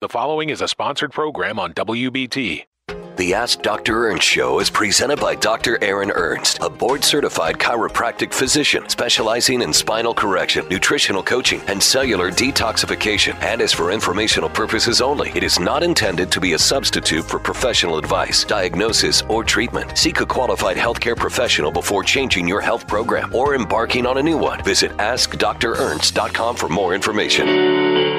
The following is a sponsored program on WBT. The Ask Dr. Ernst Show is presented by Dr. Aaron Ernst, a board certified chiropractic physician specializing in spinal correction, nutritional coaching, and cellular detoxification, and is for informational purposes only. It is not intended to be a substitute for professional advice, diagnosis, or treatment. Seek a qualified healthcare professional before changing your health program or embarking on a new one. Visit AskDrErnst.com for more information.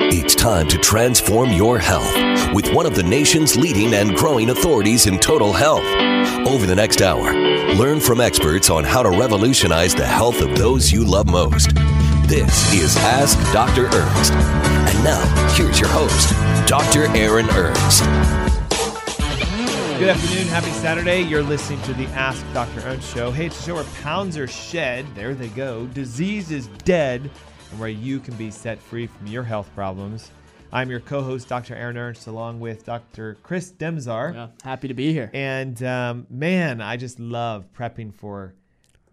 It's time to transform your health with one of the nation's leading and growing authorities in total health. Over the next hour, learn from experts on how to revolutionize the health of those you love most. This is Ask Dr. Ernst. And now, here's your host, Dr. Aaron Ernst. Good afternoon. Happy Saturday. You're listening to the Ask Dr. Ernst show. Hey, it's a show where pounds are shed. There they go. Disease is dead, and where you can be set free from your health problems. I'm your co-host, Dr. Aaron Ernst, along with Dr. Chris Demczar. Yeah, happy to be here. And um, man, I just love prepping for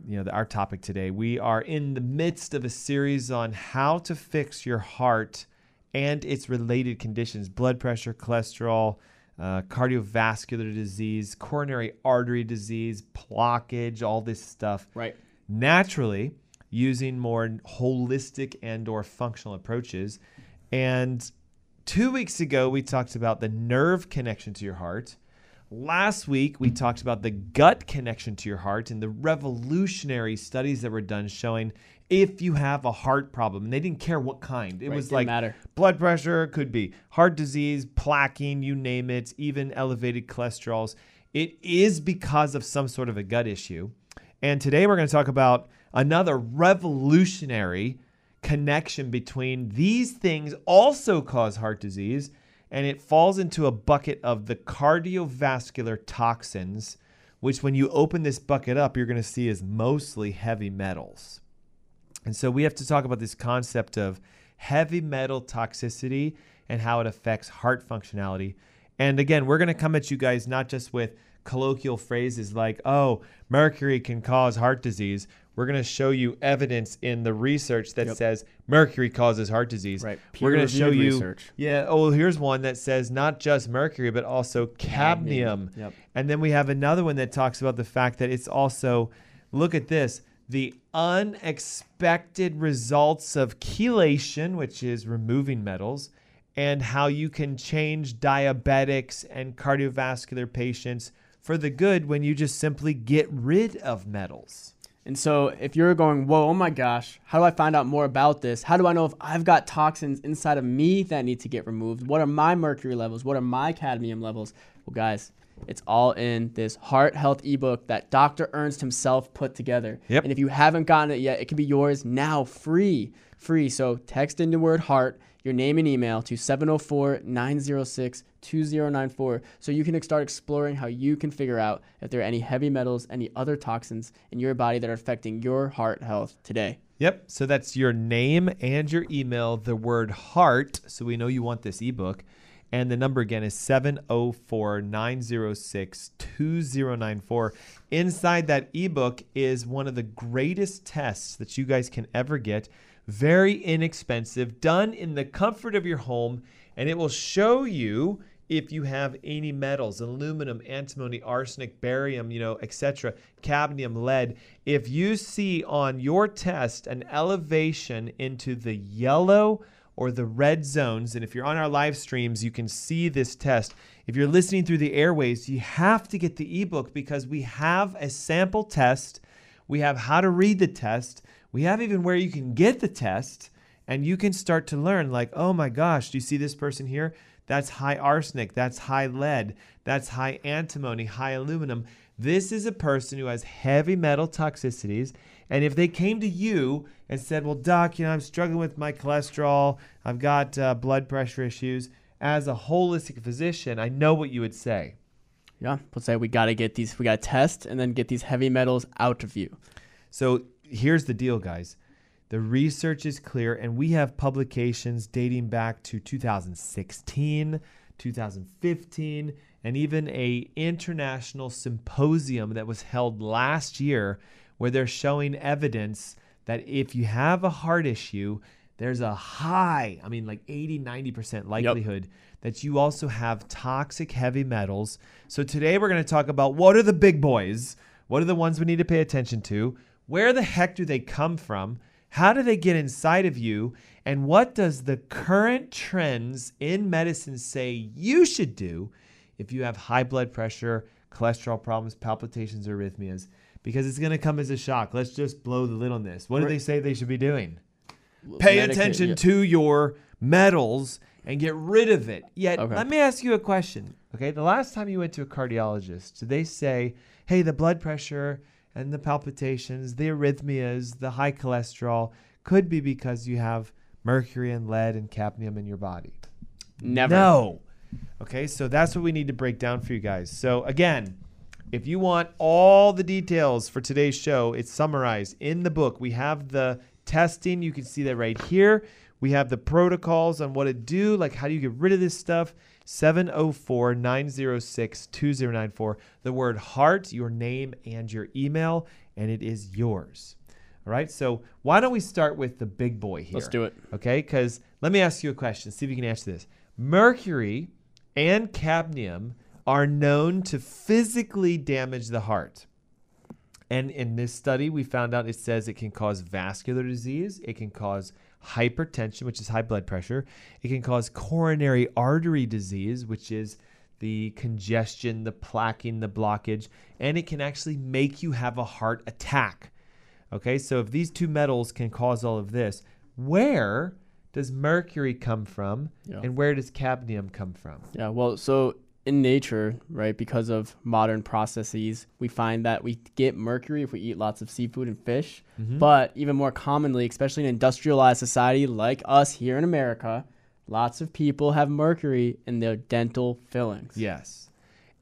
you know the, our topic today. We are in the midst of a series on how to fix your heart and its related conditions: blood pressure, cholesterol, uh, cardiovascular disease, coronary artery disease, blockage, all this stuff. Right. Naturally, using more holistic and/or functional approaches, and Two weeks ago, we talked about the nerve connection to your heart. Last week, we talked about the gut connection to your heart and the revolutionary studies that were done showing if you have a heart problem. And they didn't care what kind. It Right, was like matter. blood pressure, could be heart disease, plaquing, you name it, even elevated cholesterols. It is because of some sort of a gut issue. And today we're going to talk about another revolutionary connection between these things also cause heart disease and it falls into a bucket of the cardiovascular toxins which when you open this bucket up you're going to see is mostly heavy metals. And so we have to talk about this concept of heavy metal toxicity and how it affects heart functionality. And again we're going to come at you guys not just with colloquial phrases like oh mercury can cause heart disease we're going to show you evidence in the research that Yep. says mercury causes heart disease. Right. We're going to show you. research. Yeah. Oh, here's one that says not just mercury, but also cadmium. Yep. And then we have another one that talks about the fact that it's also, look at this, the unexpected results of chelation, which is removing metals, and how you can change diabetics and cardiovascular patients for the good when you just simply get rid of metals. And so if you're going, whoa, oh my gosh, how do I find out more about this? How do I know if I've got toxins inside of me that need to get removed? What are my mercury levels? What are my cadmium levels? Well, guys, it's all in this heart health ebook that Dr. Ernst himself put together. Yep. And if you haven't gotten it yet, it can be yours now, free. Free. So text in the word heart, your name and email to 704 906 2094 so you can start exploring how you can figure out if there are any heavy metals, any other toxins in your body that are affecting your heart health today. Yep. So that's your name and your email, the word heart. So we know you want this ebook. And the number again is 704 906 2094. Inside that ebook is one of the greatest tests that you guys can ever get. Very inexpensive, done in the comfort of your home. And it will show you if you have any metals aluminum antimony arsenic barium you know etc cadmium lead. If you see on your test an elevation into the yellow or the red zones and if you're on our live streams you can see this test. If you're listening through the airways you have to get the ebook because we have a sample test. We have how to read the test we have even where you can get the test and you can start to learn like oh my gosh do you see this person here that's high arsenic that's high lead that's high antimony high aluminum this is a person who has heavy metal toxicities and if they came to you and said well doc you know i'm struggling with my cholesterol i've got uh, blood pressure issues as a holistic physician, I know what you would say. Yeah, let's say we got to get these, we got to test and then get these heavy metals out of you. So here's the deal, guys. The research is clear, and we have publications dating back to 2016, 2015, and even a international symposium that was held last year where they're showing evidence that if you have a heart issue, there's a high, I mean, like 80, 90% likelihood that you also have toxic heavy metals. So today we're going to talk about what are the big boys? What are the ones we need to pay attention to? Where the heck do they come from? How do they get inside of you? And what does the current trends in medicine say you should do if you have high blood pressure, cholesterol problems, palpitations, or arrhythmias? Because it's going to come as a shock. Let's just blow the lid on this. What do they say they should be doing? Pay attention yeah. to your metals and get rid of it. Yet, Okay. let me ask you a question. Okay, the last time you went to a cardiologist, did they say, "Hey, the blood pressure and the palpitations, the arrhythmias, the high cholesterol could be because you have mercury and lead and cadmium in your body"? Never. No. Okay, so that's what we need to break down for you guys. So again, if you want all the details for today's show, it's summarized in the book. We have the testing, you can see that right here. We have the protocols on what to do, like how do you get rid of this stuff. 704 906 2094. The word heart, your name, and your email, and it is yours. All right, so why don't we start with the big boy here? Let's do it. Okay, because let me ask you a question. See if you can answer this. Mercury and cadmium are known to physically damage the heart. And in this study, we found out it says it can cause vascular disease, it can cause hypertension, which is high blood pressure, it can cause coronary artery disease, which is the congestion, the plaquing, the blockage, and it can actually make you have a heart attack. Okay, so if these two metals can cause all of this, where does mercury come from Yeah. and where does cadmium come from? Yeah, well, so in nature, right, because of modern processes, we find that we get mercury if we eat lots of seafood and fish. Mm-hmm. But even more commonly, especially in industrialized society like us here in America, lots of people have mercury in their dental fillings. Yes.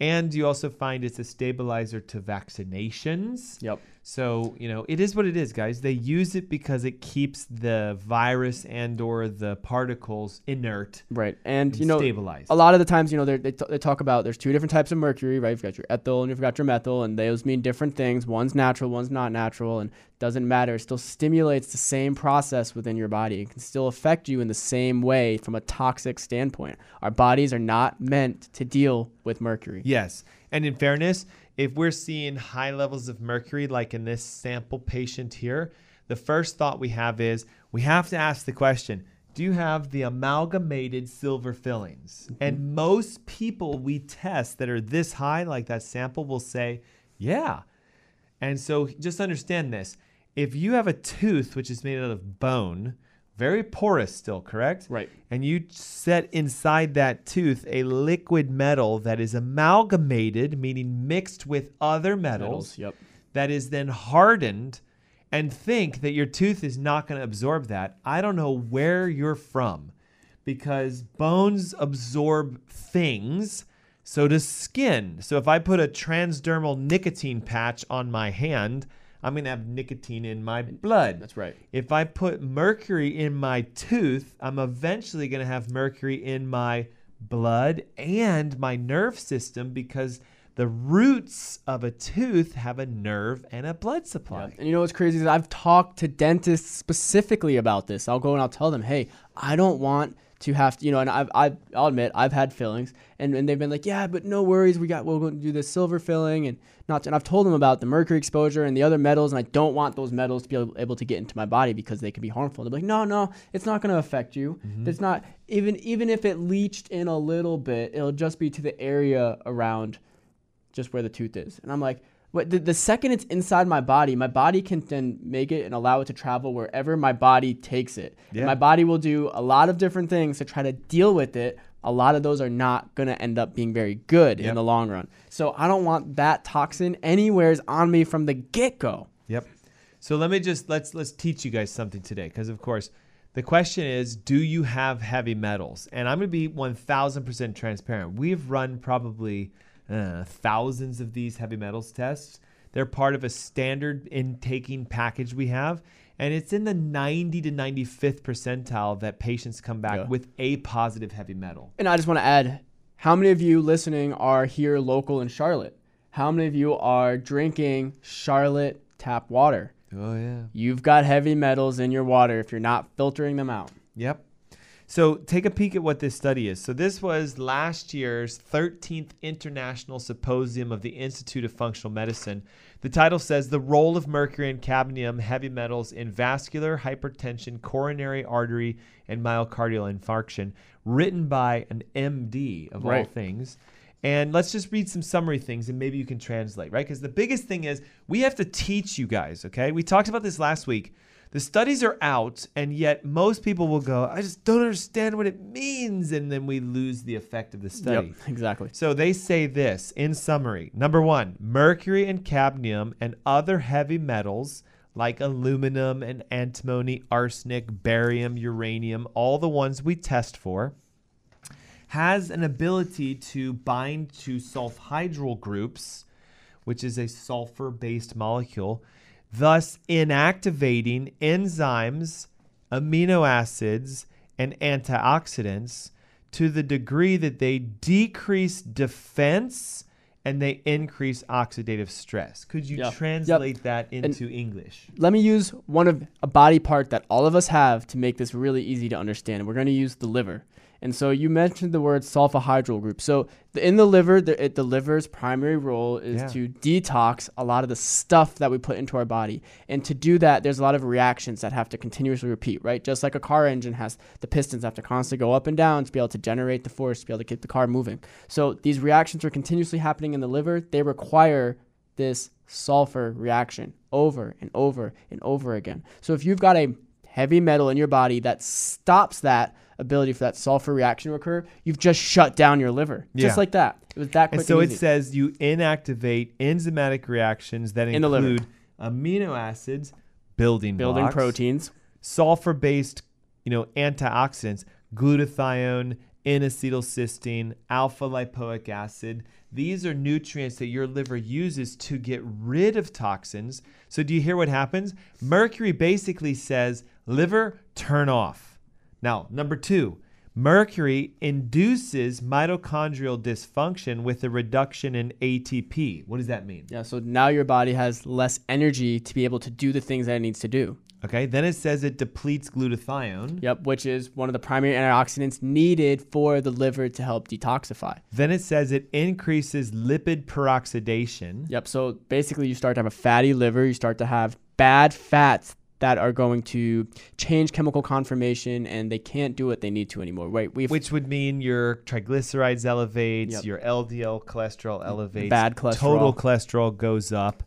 And you also find it's a stabilizer to vaccinations. Yep. So, you know, it is what it is, guys. They use it because it keeps the virus and or the particles inert. Right. And, And you know, stabilized. a lot of the times, you know, they're- t- they talk about there's two different types of mercury, right? You've got your ethyl and you've got your methyl, and those mean different things. One's natural, one's not natural, and doesn't matter. It still stimulates the same process within your body. It can still affect you in the same way from a toxic standpoint. Our bodies are not meant to deal with mercury. Yes. And in fairness, if we're seeing high levels of mercury, like in this sample patient here, the first thought we have is we have to ask the question do you have the amalgamated silver fillings? Mm-hmm. And most people we test that are this high, like that sample, will say, yeah. And so just understand this. If you have a tooth which is made out of bone, very porous still, correct? Right. And you set inside that tooth a liquid metal that is amalgamated, meaning mixed with other metals, Metals, yep. that is then hardened, and think that your tooth is not going to absorb that. I don't know where you're from because bones absorb things. So does skin. So if I put a transdermal nicotine patch on my hand, I'm going to have nicotine in my blood. That's right. If I put mercury in my tooth, I'm eventually going to have mercury in my blood and my nerve system because the roots of a tooth have a nerve and a blood supply. And you know what's crazy is I've talked to dentists specifically about this. I'll go and I'll tell them, hey, I don't want to have to, you know, and I've, I've I'll admit I've had fillings, and, and they've been like, yeah, but no worries, we got we're going to do this silver filling, and not, and I've told them about the mercury exposure and the other metals, and I don't want those metals to be able, able to get into my body because they can be harmful. They're like, no, no, it's not going to affect you. Mm-hmm. It's not even even if it leached in a little bit, it'll just be to the area around just where the tooth is. And I'm like, the, the second it's inside my body, my body can then make it and allow it to travel wherever my body takes it. Yeah. My body will do a lot of different things to try to deal with it. A lot of those are not going to end up being very good Yep. in the long run. So I don't want that toxin anywheres on me from the get go. Yep. So let me just let's let's teach you guys something today because of course The question is, do you have heavy metals? And I'm going to be 1000% transparent. We've run probably uh, thousands of these heavy metals tests. They're part of a standard intaking package we have. And it's in the 90 to 95th percentile that patients come back Yeah. with a positive heavy metal. And I just want to add how many of you listening are here local in Charlotte? How many of you are drinking Charlotte tap water? Oh, yeah. You've got heavy metals in your water if you're not filtering them out. Yep. So take a peek at what this study is. So this was last year's 13th International Symposium of the Institute of Functional Medicine. The title says the role of mercury and cadmium heavy metals in vascular hypertension, coronary artery, and myocardial infarction, written by an MD of all things. And let's just read some summary things and maybe you can translate, right? Because the biggest thing is we have to teach you guys, okay? We talked about this last week. The studies are out, and yet most people will go, I just don't understand what it means. And then we lose the effect of the study. Yep, exactly. So they say this in summary number one, mercury and cadmium and other heavy metals like aluminum and antimony, arsenic, barium, uranium, all the ones we test for, has an ability to bind to sulfhydryl groups, which is a sulfur based molecule, thus inactivating enzymes, amino acids, and antioxidants to the degree that they decrease defense and they increase oxidative stress. Could you Yep. translate that into English? Let me use one of a body part that all of us have to make this really easy to understand. We're going to use the liver. And so you mentioned the word sulfahydryl group. So the, in the liver, the, it, the liver's primary role is Yeah. to detox a lot of the stuff that we put into our body. And to do that, there's a lot of reactions that have to continuously repeat, right? Just like a car engine has the pistons have to constantly go up and down to be able to generate the force to be able to keep the car moving. So these reactions are continuously happening in the liver. They require this sulfur reaction over and over and over again. So if you've got a heavy metal in your body that stops that ability for that sulfur reaction to occur, you've just shut down your liver. Yeah. Just like that. It was that quick And so it easy. says you inactivate enzymatic reactions that In include amino acids, building building blocks, proteins. sulfur-based, you know, antioxidants, glutathione, N-acetylcysteine, alpha lipoic acid. These are nutrients that your liver uses to get rid of toxins. So do you hear what happens? Mercury basically says, liver, turn off. Now, number two, mercury induces mitochondrial dysfunction with a reduction in ATP. What does that mean? Yeah, so now your body has less energy to be able to do the things that it needs to do. Okay, then it says it depletes glutathione. Yep, which is one of the primary antioxidants needed for the liver to help detoxify. Then it says it increases lipid peroxidation. Yep, so basically you start to have a fatty liver, you start to have bad fats that are going to change chemical conformation and they can't do what they need to anymore. Right? We've Which would mean your triglycerides elevates, Yep. your LDL cholesterol mm, elevates, Bad cholesterol. total cholesterol goes up,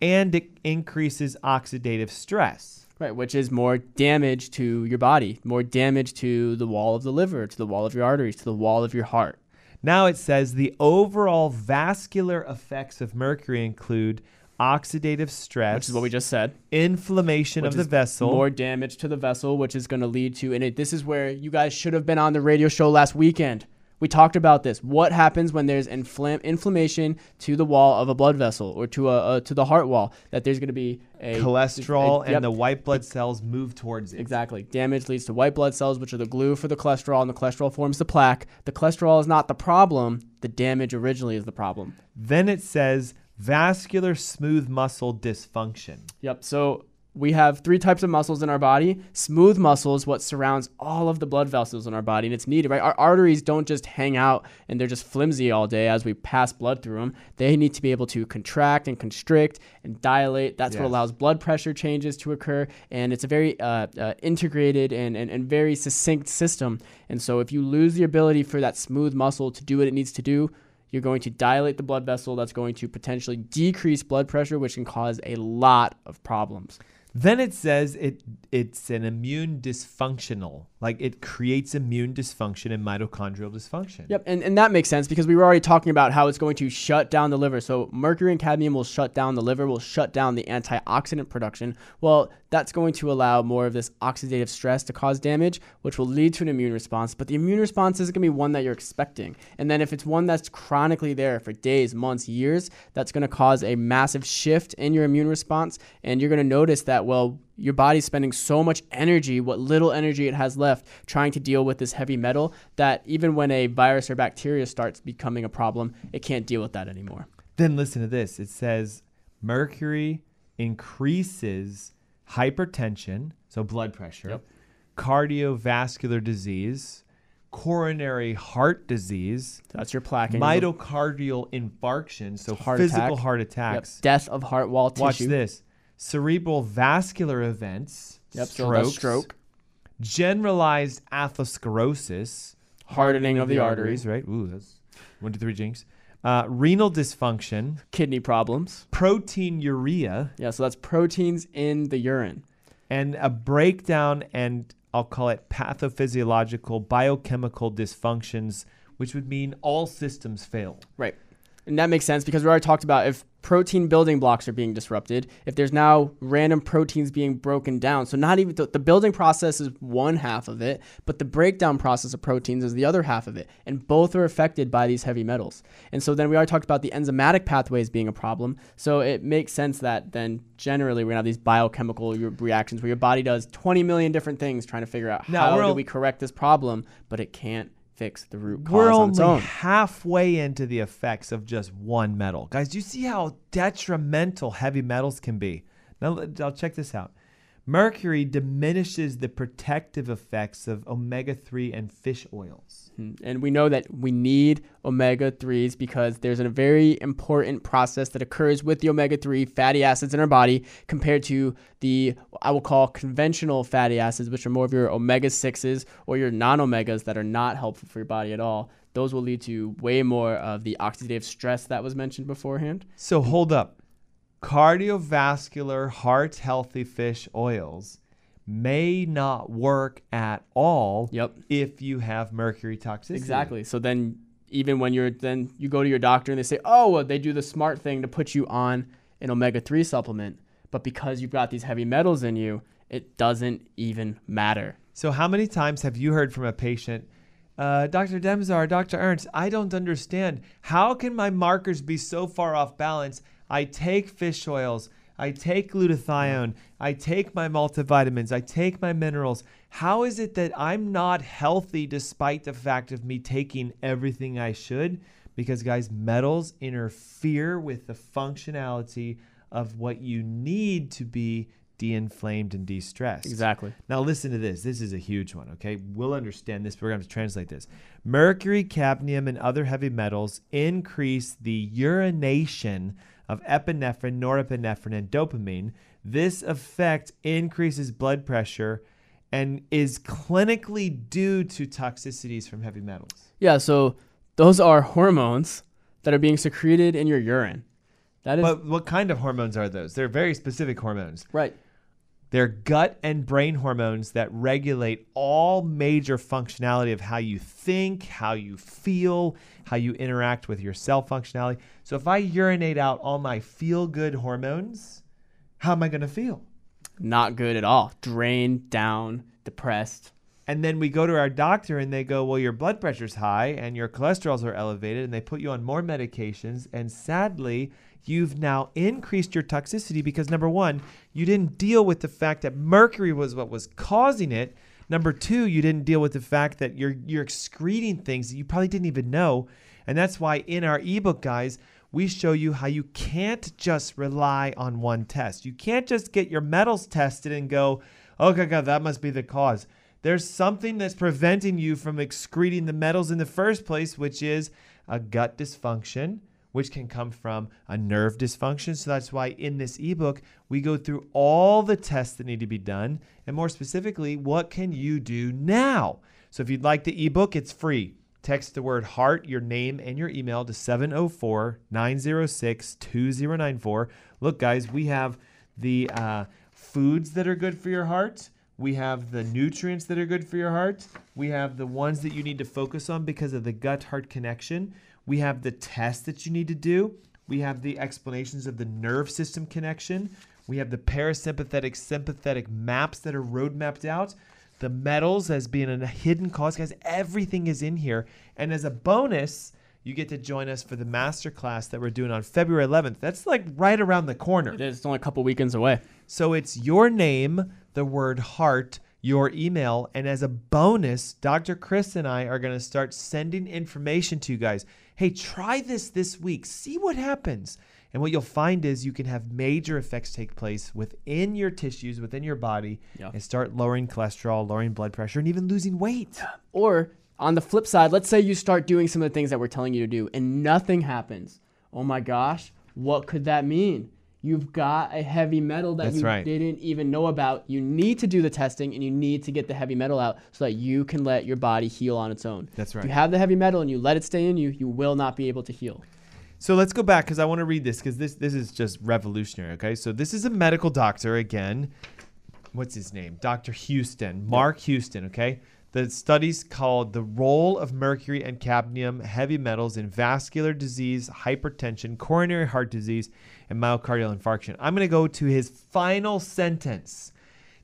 and it increases oxidative stress. Right, which is more damage to your body, more damage to the wall of the liver, to the wall of your arteries, to the wall of your heart. Now it says the overall vascular effects of mercury include oxidative stress, Which is what we just said. inflammation of the vessel, More damage to the vessel, which is going to lead to, and it, this is where you guys should have been on the radio show last weekend. We talked about this. What happens when there's inflam- inflammation to the wall of a blood vessel or to a uh, to the heart wall? That there's going to be a cholesterol, a- and yep, the white blood cells move towards it. Exactly. Damage leads to white blood cells, which are the glue for the cholesterol, and the cholesterol forms the plaque. The cholesterol is not the problem. The damage originally is the problem. Then it says vascular smooth muscle dysfunction. Yep. So we have three types of muscles in our body. Smooth muscle is what surrounds all of the blood vessels in our body, and it's needed, right? Our arteries don't just hang out and they're just flimsy all day as we pass blood through them. They need to be able to contract and constrict and dilate. That's what allows blood pressure changes to occur, and it's a very uh, uh, integrated and, and, and very succinct system. And so if you lose the ability for that smooth muscle to do what it needs to do, you're going to dilate the blood vessel. That's going to potentially decrease blood pressure, which can cause a lot of problems. Then it says it it's an immune dysfunctional, like it creates immune dysfunction and mitochondrial dysfunction. Yep, and, and that makes sense because we were already talking about how it's going to shut down the liver. So mercury and cadmium will shut down the liver, will shut down the antioxidant production. Well, that's going to allow more of this oxidative stress to cause damage, which will lead to an immune response. But the immune response isn't going to be one that you're expecting. And then if it's one that's chronically there for days, months, years, that's going to cause a massive shift in your immune response. And you're going to notice that, well, your body's spending so much energy, what little energy it has left, trying to deal with this heavy metal that even when a virus or bacteria starts becoming a problem, it can't deal with that anymore. Then listen to this. It says mercury increases hypertension, so blood pressure, Yep. cardiovascular disease, coronary heart disease, That's your plaque. mitochondrial infarction, so Heart physical attack. heart Yep, attacks. death of heart wall tissue. Watch this. Cerebral vascular events, Yep, so strokes, stroke. generalized atherosclerosis, Hardening of the arteries, right? Ooh, that's one, two, three jinx. Uh, renal dysfunction, kidney problems. proteinuria, Yeah, so that's proteins in the urine. and a breakdown and I'll call it pathophysiological biochemical dysfunctions, which would mean all systems fail. Right. And that makes sense because we already talked about if protein building blocks are being disrupted, if there's now random proteins being broken down. So, not even the, the building process is one half of it, but the breakdown process of proteins is the other half of it. And both are affected by these heavy metals. And so, then we already talked about the enzymatic pathways being a problem. So, it makes sense that then generally we're going to have these biochemical reactions where your body does 20 million different things trying to figure out how do we correct this problem, but it can't fix the root cause We're on its only own. halfway into the effects of just one metal. Guys, do you see how detrimental heavy metals can be? Now, I'll check this out. Mercury diminishes the protective effects of omega 3 and fish oils. Hmm. And we know that we need omega 3s because there's a very important process that occurs with the omega 3 fatty acids in our body compared to the, I will call conventional fatty acids, which are more of your omega 6s or your non omegas that are not helpful for your body at all. Those will lead to way more of the oxidative stress that was mentioned beforehand. So hold up. Cardiovascular, heart healthy fish oils may not work at all Yep. if you have mercury toxicity. Exactly. So then, even when you're then you go to your doctor and they say, oh, well, they do the smart thing to put you on an omega three supplement, but because you've got these heavy metals in you, it doesn't even matter. So, how many times have you heard from a patient, uh, Dr. Demczar, Dr. Ernst, I don't understand. How can my markers be so far off balance? I take fish oils, I take glutathione, I take my multivitamins, I take my minerals. How is it that I'm not healthy despite the fact of me taking everything I should? Because, guys, metals interfere with the functionality of what you need to be de inflamed and de stressed. Exactly. Now listen to this. This is a huge one, okay? We'll understand this. We're going to translate this. Mercury, cadmium, and other heavy metals increase the urination of epinephrine, norepinephrine, and dopamine. This effect increases blood pressure and is clinically due to toxicities from heavy metals. Yeah. So those are hormones that are being secreted in your urine. That is But what kind of hormones are those? They're very specific hormones. right. They're gut and brain hormones that regulate all major functionality of how you think, how you feel, how you interact with your cell functionality. So if I urinate out all my feel good hormones, how am I going to feel? Not good at all. Drained, down, depressed. And then we go to our doctor and they go, Well, your blood pressure's high and your cholesterols are elevated, and they put you on more medications. And sadly, you've now increased your toxicity because number one, you didn't deal with the fact that mercury was what was causing it. Number two, you didn't deal with the fact that you're you're excreting things that you probably didn't even know. And that's why in our ebook, guys, we show you how you can't just rely on one test. You can't just get your metals tested and go, oh, okay, God, that must be the cause. There's something that's preventing you from excreting the metals in the first place, which is a gut dysfunction, which can come from a nerve dysfunction. So that's why in this ebook, we go through all the tests that need to be done. And more specifically, what can you do now? So if you'd like the ebook, it's free. Text the word heart, your name, and your email to 704 906 2094. Look, guys, we have the uh, foods that are good for your heart. We have the nutrients that are good for your heart. We have the ones that you need to focus on because of the gut heart connection. We have the tests that you need to do. We have the explanations of the nerve system connection. We have the parasympathetic sympathetic maps that are road mapped out. The metals as being a hidden cause. Guys, everything is in here. And as a bonus, you get to join us for the masterclass that we're doing on February 11th. That's like right around the corner. It is. It's only a couple weekends away. So it's your name, the word heart, your email, and as a bonus, Dr. Chris and I are going to start sending information to you guys. Hey, try this this week. See what happens. And what you'll find is you can have major effects take place within your tissues, within your body, Yeah. and start lowering cholesterol, lowering blood pressure, and even losing weight. Or on the flip side, let's say you start doing some of the things that we're telling you to do and nothing happens. Oh my gosh, what could that mean? You've got a heavy metal that That's you right. didn't even know about. You need to do the testing and you need to get the heavy metal out so that you can let your body heal on its own. That's If right. you have the heavy metal and you let it stay in you, you will not be able to heal. So let's go back because I want to read this because this this is just revolutionary. Okay, so this is a medical doctor again. What's his name? Dr. Houston, Mark Houston. Okay, the studies called the role of mercury and cadmium heavy metals in vascular disease, hypertension, coronary heart disease, and myocardial infarction. I'm going to go to his final sentence.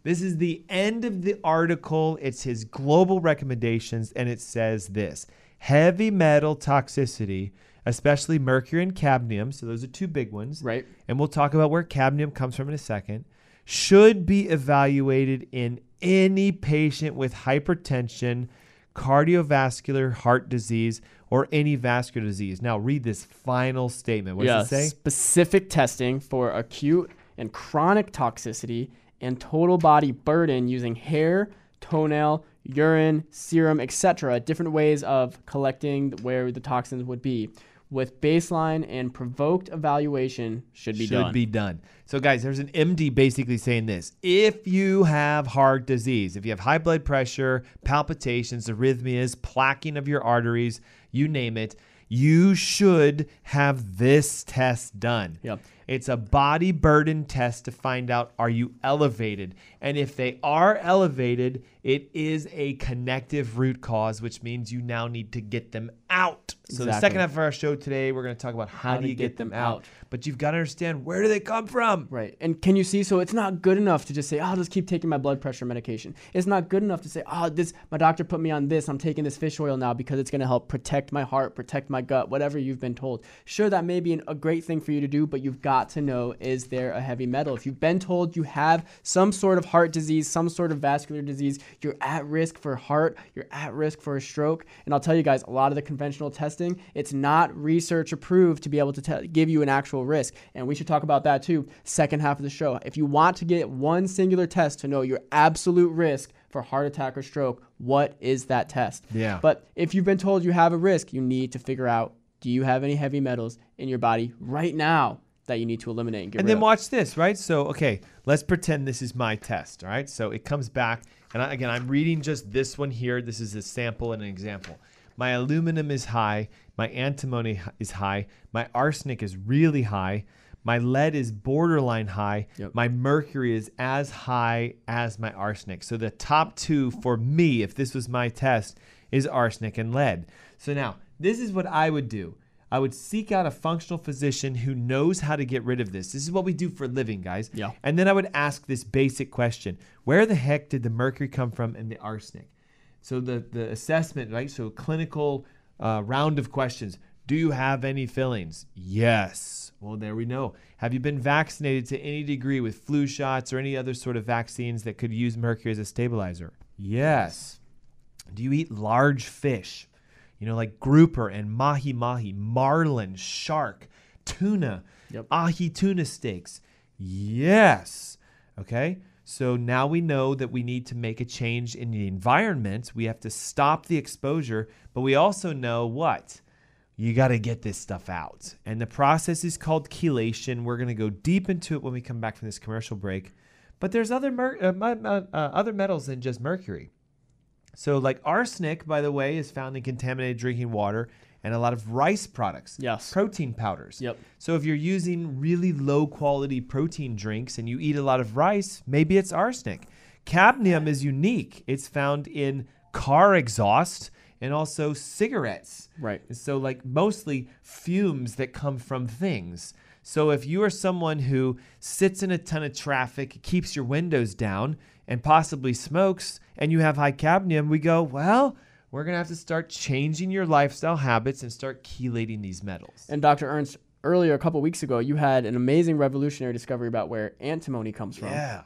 This is the end of the article. It's his global recommendations, and it says this heavy metal toxicity, especially mercury and cadmium, so those are two big ones. Right. And we'll talk about where cadmium comes from in a second, should be evaluated in any patient with hypertension, cardiovascular heart disease, or any vascular disease. Now, read this final statement. What yeah, does it say? specific testing for acute and chronic toxicity and total body burden using hair, toenail, urine, serum, etc. Different ways of collecting where the toxins would be. With baseline and provoked evaluation should be done. should done. be done. So, guys, there's an MD basically saying this: if you have heart disease, if you have high blood pressure, palpitations, arrhythmias, plaquing of your arteries, you name it, you should have this test done. Yep. It's a body burden test to find out are you elevated? And if they are elevated, it is a connective root cause, which means you now need to get them out. So the second half of our show today, we're going to talk about how, How do you get, get them, them out. out. But you've got to understand where do they come from? Right. And can you see? So it's not good enough to just say, oh, I'll just keep taking my blood pressure medication. It's not good enough to say, oh, this my doctor put me on this. I'm taking this fish oil now because it's going to help protect my heart, protect my gut, whatever you've been told. Sure, that may be an, a great thing for you to do, but you've got to know is there a heavy metal? If you've been told you have some sort of heart disease, some sort of vascular disease, you're at risk for heart, you're at risk for a stroke. And I'll tell you guys, a lot of the conventional testing, it's not research approved to be able to te- give you an actual risk. And we should talk about that too, second half of the show. If you want to get one singular test to know your absolute risk for heart attack or stroke, what is that test? Yeah. But if you've been told you have a risk, you need to figure out do you have any heavy metals in your body right now that you need to eliminate and get And then of? watch this, right? So, okay, let's pretend this is my test, all right? So it comes back, and I, again, I'm reading just this one here. This is a sample and an example. My aluminum is high. My antimony is high. My arsenic is really high. My lead is borderline high. Yep. My mercury is as high as my arsenic. So the top two for me, if this was my test, is arsenic and lead. So now, this is what I would do. I would seek out a functional physician who knows how to get rid of this. This is what we do for a living, guys. Yeah. And then I would ask this basic question Where the heck did the mercury come from and the arsenic? So the, the assessment, right? So clinical uh, round of questions. Do you have any fillings? Yes. Well, there we know. Have you been vaccinated to any degree with flu shots or any other sort of vaccines that could use mercury as a stabilizer? Yes. Do you eat large fish? You know, like grouper and mahi mahi, marlin, shark, tuna, Yep. ahi tuna steaks. Yes. Okay. So now we know that we need to make a change in the environment. We have to stop the exposure, but we also know what? You got to get this stuff out. And the process is called chelation. We're going to go deep into it when we come back from this commercial break. But there's other mer- uh, uh, uh, other metals than just mercury. So, like arsenic, by the way, is found in contaminated drinking water, and a lot of rice products. Yes. Protein powders. Yep. So if you're using really low quality protein drinks and you eat a lot of rice, maybe it's arsenic. Cadmium is unique. It's found in car exhaust and also cigarettes. Right. And so like mostly fumes that come from things. So if you are someone who sits in a ton of traffic, keeps your windows down, and possibly smokes, and you have high cadmium, we go, well, we're gonna have to start changing your lifestyle habits and start chelating these metals. And Dr. Ernst, earlier a couple weeks ago, you had an amazing revolutionary discovery about where antimony comes from. Yeah.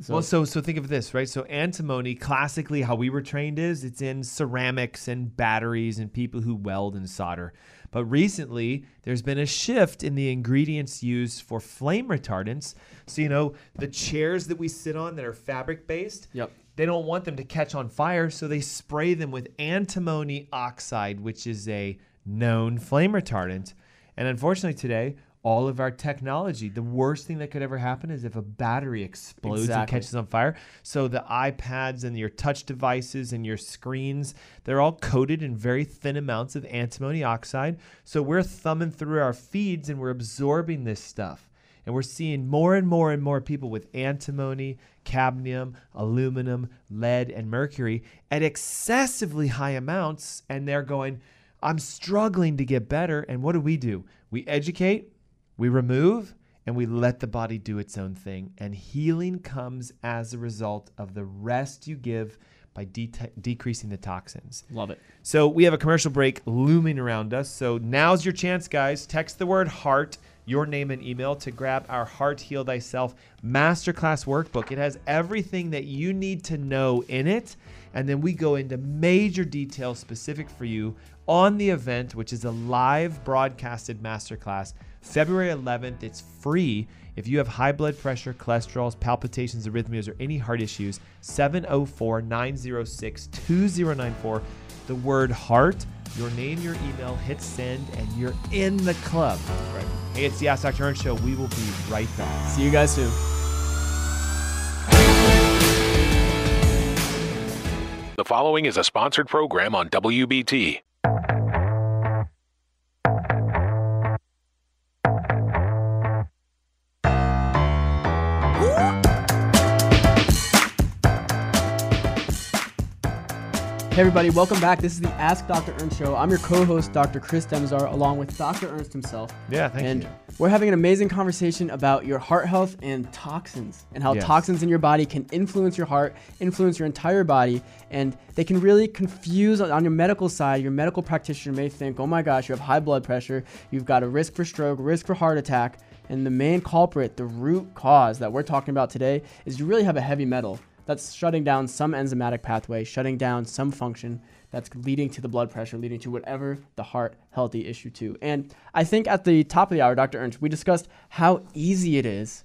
So- well, so so think of this, right? So antimony, classically, how we were trained is it's in ceramics and batteries and people who weld and solder. But recently, there's been a shift in the ingredients used for flame retardants. So you know the chairs that we sit on that are fabric based. Yep. They don't want them to catch on fire, so they spray them with antimony oxide, which is a known flame retardant. And unfortunately, today, all of our technology, the worst thing that could ever happen is if a battery explodes and catches on fire. So the iPads and your touch devices and your screens, they're all coated in very thin amounts of antimony oxide. So we're thumbing through our feeds and we're absorbing this stuff. And we're seeing more and more and more people with antimony, cadmium, aluminum, lead, and mercury at excessively high amounts. And they're going, I'm struggling to get better. And what do we do? We educate, we remove, and we let the body do its own thing. And healing comes as a result of the rest you give by de- decreasing the toxins. Love it. So we have a commercial break looming around us. So now's your chance, guys. Text the word heart, your name and email to grab our Heart Heal Thyself Masterclass workbook. It has everything that you need to know in it. And then we go into major details specific for you on the event, which is a live broadcasted masterclass. February 11th, it's free. If you have high blood pressure, cholesterol, palpitations, arrhythmias, or any heart issues, 704 906 2094. The word heart, your name, your email, hit send, and you're in the club. Right. Hey, it's the Ask Dr. Ernst Show. We will be right back. See you guys soon. The following is a sponsored program on WBT. Hey everybody, welcome back. This is the Ask Dr. Ernst Show. I'm your co-host, Dr. Chris Demczar, along with Dr. Ernst himself. Yeah, thank you. and you. we're having an amazing conversation about your heart health and toxins, and how Yes. toxins in your body can influence your heart, influence your entire body, and they can really confuse on your medical side. Your medical practitioner may think, "Oh my gosh, you have high blood pressure, you've got a risk for stroke, risk for heart attack." And the main culprit, the root cause that we're talking about today, is you really have a heavy metal that's shutting down some enzymatic pathway, shutting down some function that's leading to the blood pressure, leading to whatever the heart healthy issue to. And I think at the top of the hour, Dr. Ernst, we discussed how easy it is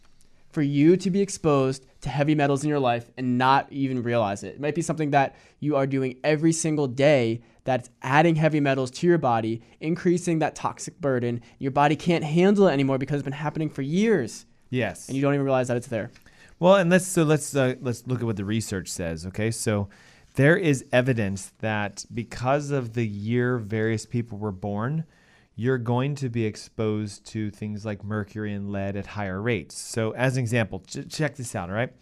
for you to be exposed to heavy metals in your life and not even realize it. It might be something that you are doing every single day that's adding heavy metals to your body, increasing that toxic burden. Your body can't handle it anymore because it's been happening for years Yes. and you don't even realize that it's there. Well, and let's so let's uh, let's look at what the research says. Okay, so there is evidence that because of the year various people were born, you're going to be exposed to things like mercury and lead at higher rates. So, as an example, ch- check this out. All right,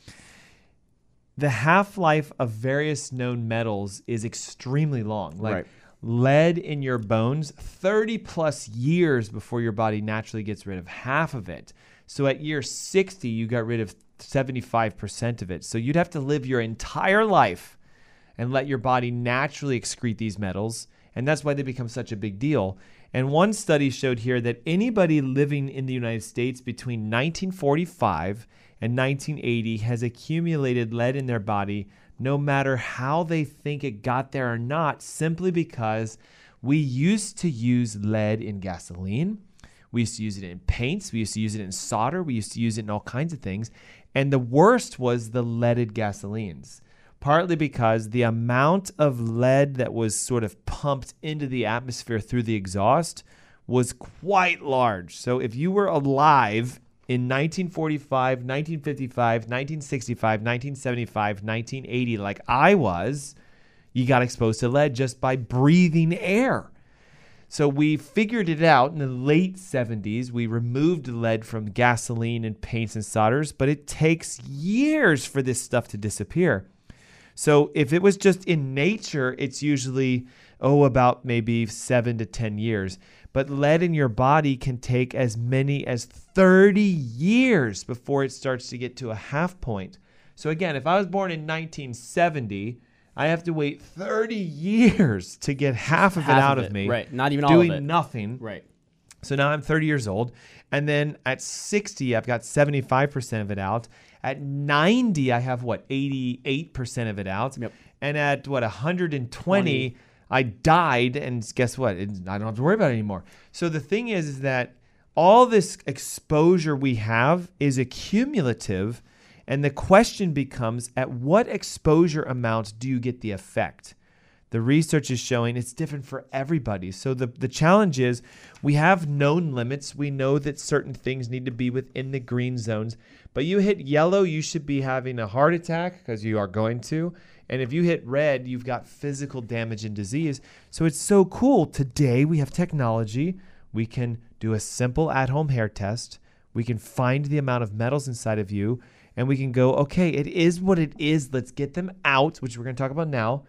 the half life of various known metals is extremely long. Like Right. lead in your bones, 30 plus years before your body naturally gets rid of half of it. So at year 60, you got rid of 75% of it. So you'd have to live your entire life and let your body naturally excrete these metals. And that's why they become such a big deal. And one study showed here that anybody living in the United States between 1945 and 1980 has accumulated lead in their body, no matter how they think it got there or not, simply because we used to use lead in gasoline. We used to use it in paints. We used to use it in solder. We used to use it in all kinds of things. And the worst was the leaded gasolines, partly because the amount of lead that was sort of pumped into the atmosphere through the exhaust was quite large. So if you were alive in 1945, 1955, 1965, 1975, 1980, like I was, you got exposed to lead just by breathing air. So we figured it out in the late 70s. We removed lead from gasoline and paints and solders, but it takes years for this stuff to disappear. So if it was just in nature, it's usually, oh, about maybe seven to 10 years. But lead in your body can take as many as 30 years before it starts to get to a half point. So again, if I was born in 1970, I have to wait 30 years to get half of it out of of, me. right. Not even all doing of it. Doing nothing. Right. So now I'm 30 years old. And then at 60, I've got 75% of it out. At 90, I have what, 88% of it out. Yep. And at what, 120, I died. And guess what? It, I don't have to worry about it anymore. So the thing is, is that all this exposure we have is accumulative. And the question becomes at what exposure amount do you get the effect? The research is showing it's different for everybody. So the, the challenge is we have known limits. We know that certain things need to be within the green zones. But you hit yellow, you should be having a heart attack because you are going to. And if you hit red, you've got physical damage and disease. So it's so cool. Today we have technology. We can do a simple at home hair test. We can find the amount of metals inside of you. And we can go, okay, it is what it is. Let's get them out, which we're going to talk about now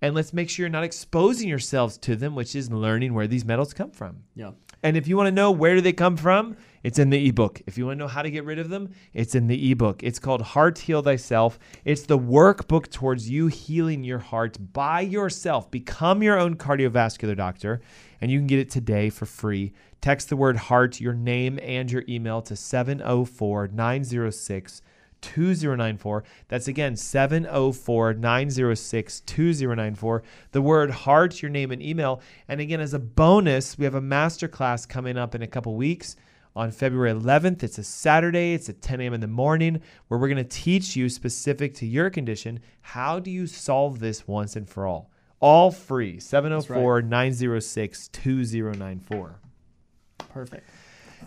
and let's make sure you're not exposing yourselves to them, which is learning where these metals come from. Yeah. And if you want to know where do they come from, it's in the ebook. If you want to know how to get rid of them, it's in the ebook. It's called Heart Heal Thyself. It's the workbook towards you healing your heart by yourself. Become your own cardiovascular doctor, and you can get it today for free. Text the word heart, your name, and your email to 704 906 2094. That's again 704 906 2094. The word heart, your name, and email. And again, as a bonus, we have a masterclass coming up in a couple weeks on February 11th. It's a Saturday, it's at 10 a.m. in the morning, where we're going to teach you specific to your condition how do you solve this once and for all. All free 704 906 2094. Perfect.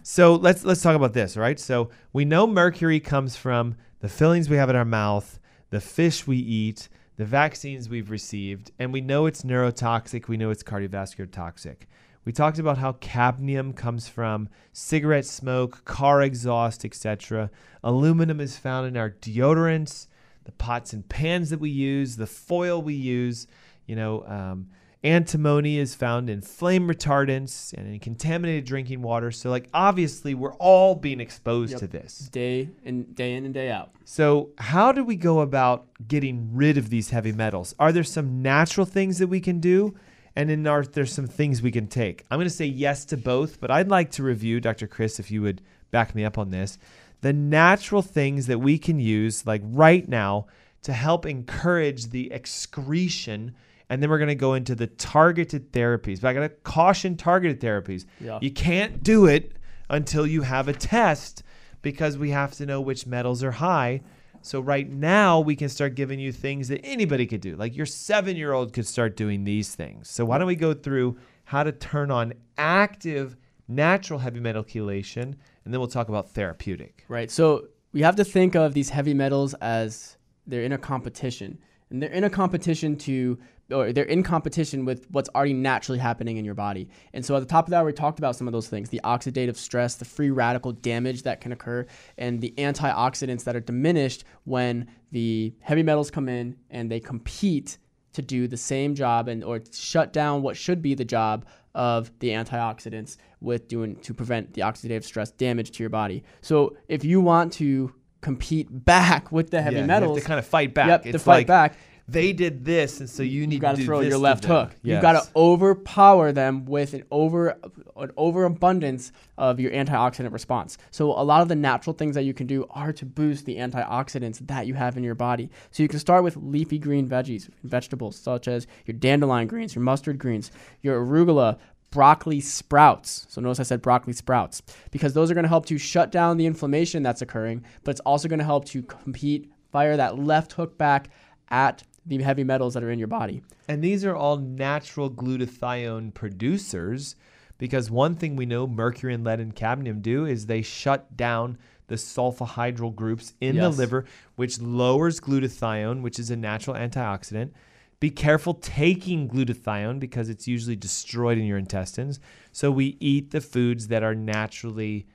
So let's let's talk about this, right? So we know mercury comes from the fillings we have in our mouth, the fish we eat, the vaccines we've received, and we know it's neurotoxic. We know it's cardiovascular toxic. We talked about how cadmium comes from cigarette smoke, car exhaust, etc. Aluminum is found in our deodorants, the pots and pans that we use, the foil we use. You know, um, antimony is found in flame retardants and in contaminated drinking water. So, like, obviously, we're all being exposed Yep. to this. Day in day in and day out. So, how do we go about getting rid of these heavy metals? Are there some natural things that we can do? And then are there some things we can take? I'm going to say yes to both, but I'd like to review, Dr. Chris, if you would back me up on this, the natural things that we can use, like right now, to help encourage the excretion. And then we're going to go into the targeted therapies. But I got to caution targeted therapies. Yeah. You can't do it until you have a test because we have to know which metals are high. So right now we can start giving you things that anybody could do. Like your 7-year-old could start doing these things. So why don't we go through how to turn on active natural heavy metal chelation and then we'll talk about therapeutic. Right. So we have to think of these heavy metals as they're in a competition. And they're in a competition to or they're in competition with what's already naturally happening in your body. And so at the top of that, we talked about some of those things the oxidative stress, the free radical damage that can occur, and the antioxidants that are diminished when the heavy metals come in and they compete to do the same job and or shut down what should be the job of the antioxidants with doing to prevent the oxidative stress damage to your body. So if you want to compete back with the heavy Yeah, metals, to kind of fight back. Yep, to fight like back. They did this, and so you need you got to to throw your left hook. You've got to overpower them with an over an overabundance of your antioxidant response. So a lot of the natural things that you can do are to boost the antioxidants that you have in your body. So you can start with leafy green veggies, vegetables such as your dandelion greens, your mustard greens, your arugula, broccoli sprouts. So notice I said broccoli sprouts because those are going to help to shut down the inflammation that's occurring, but it's also going to help to compete fire that left hook back at the heavy metals that are in your body. And these are all natural glutathione producers because one thing we know mercury and lead and cadmium do is they shut down the sulfhydryl groups in Yes. the liver, which lowers glutathione, which is a natural antioxidant. Be careful taking glutathione because it's usually destroyed in your intestines. So we eat the foods that are naturally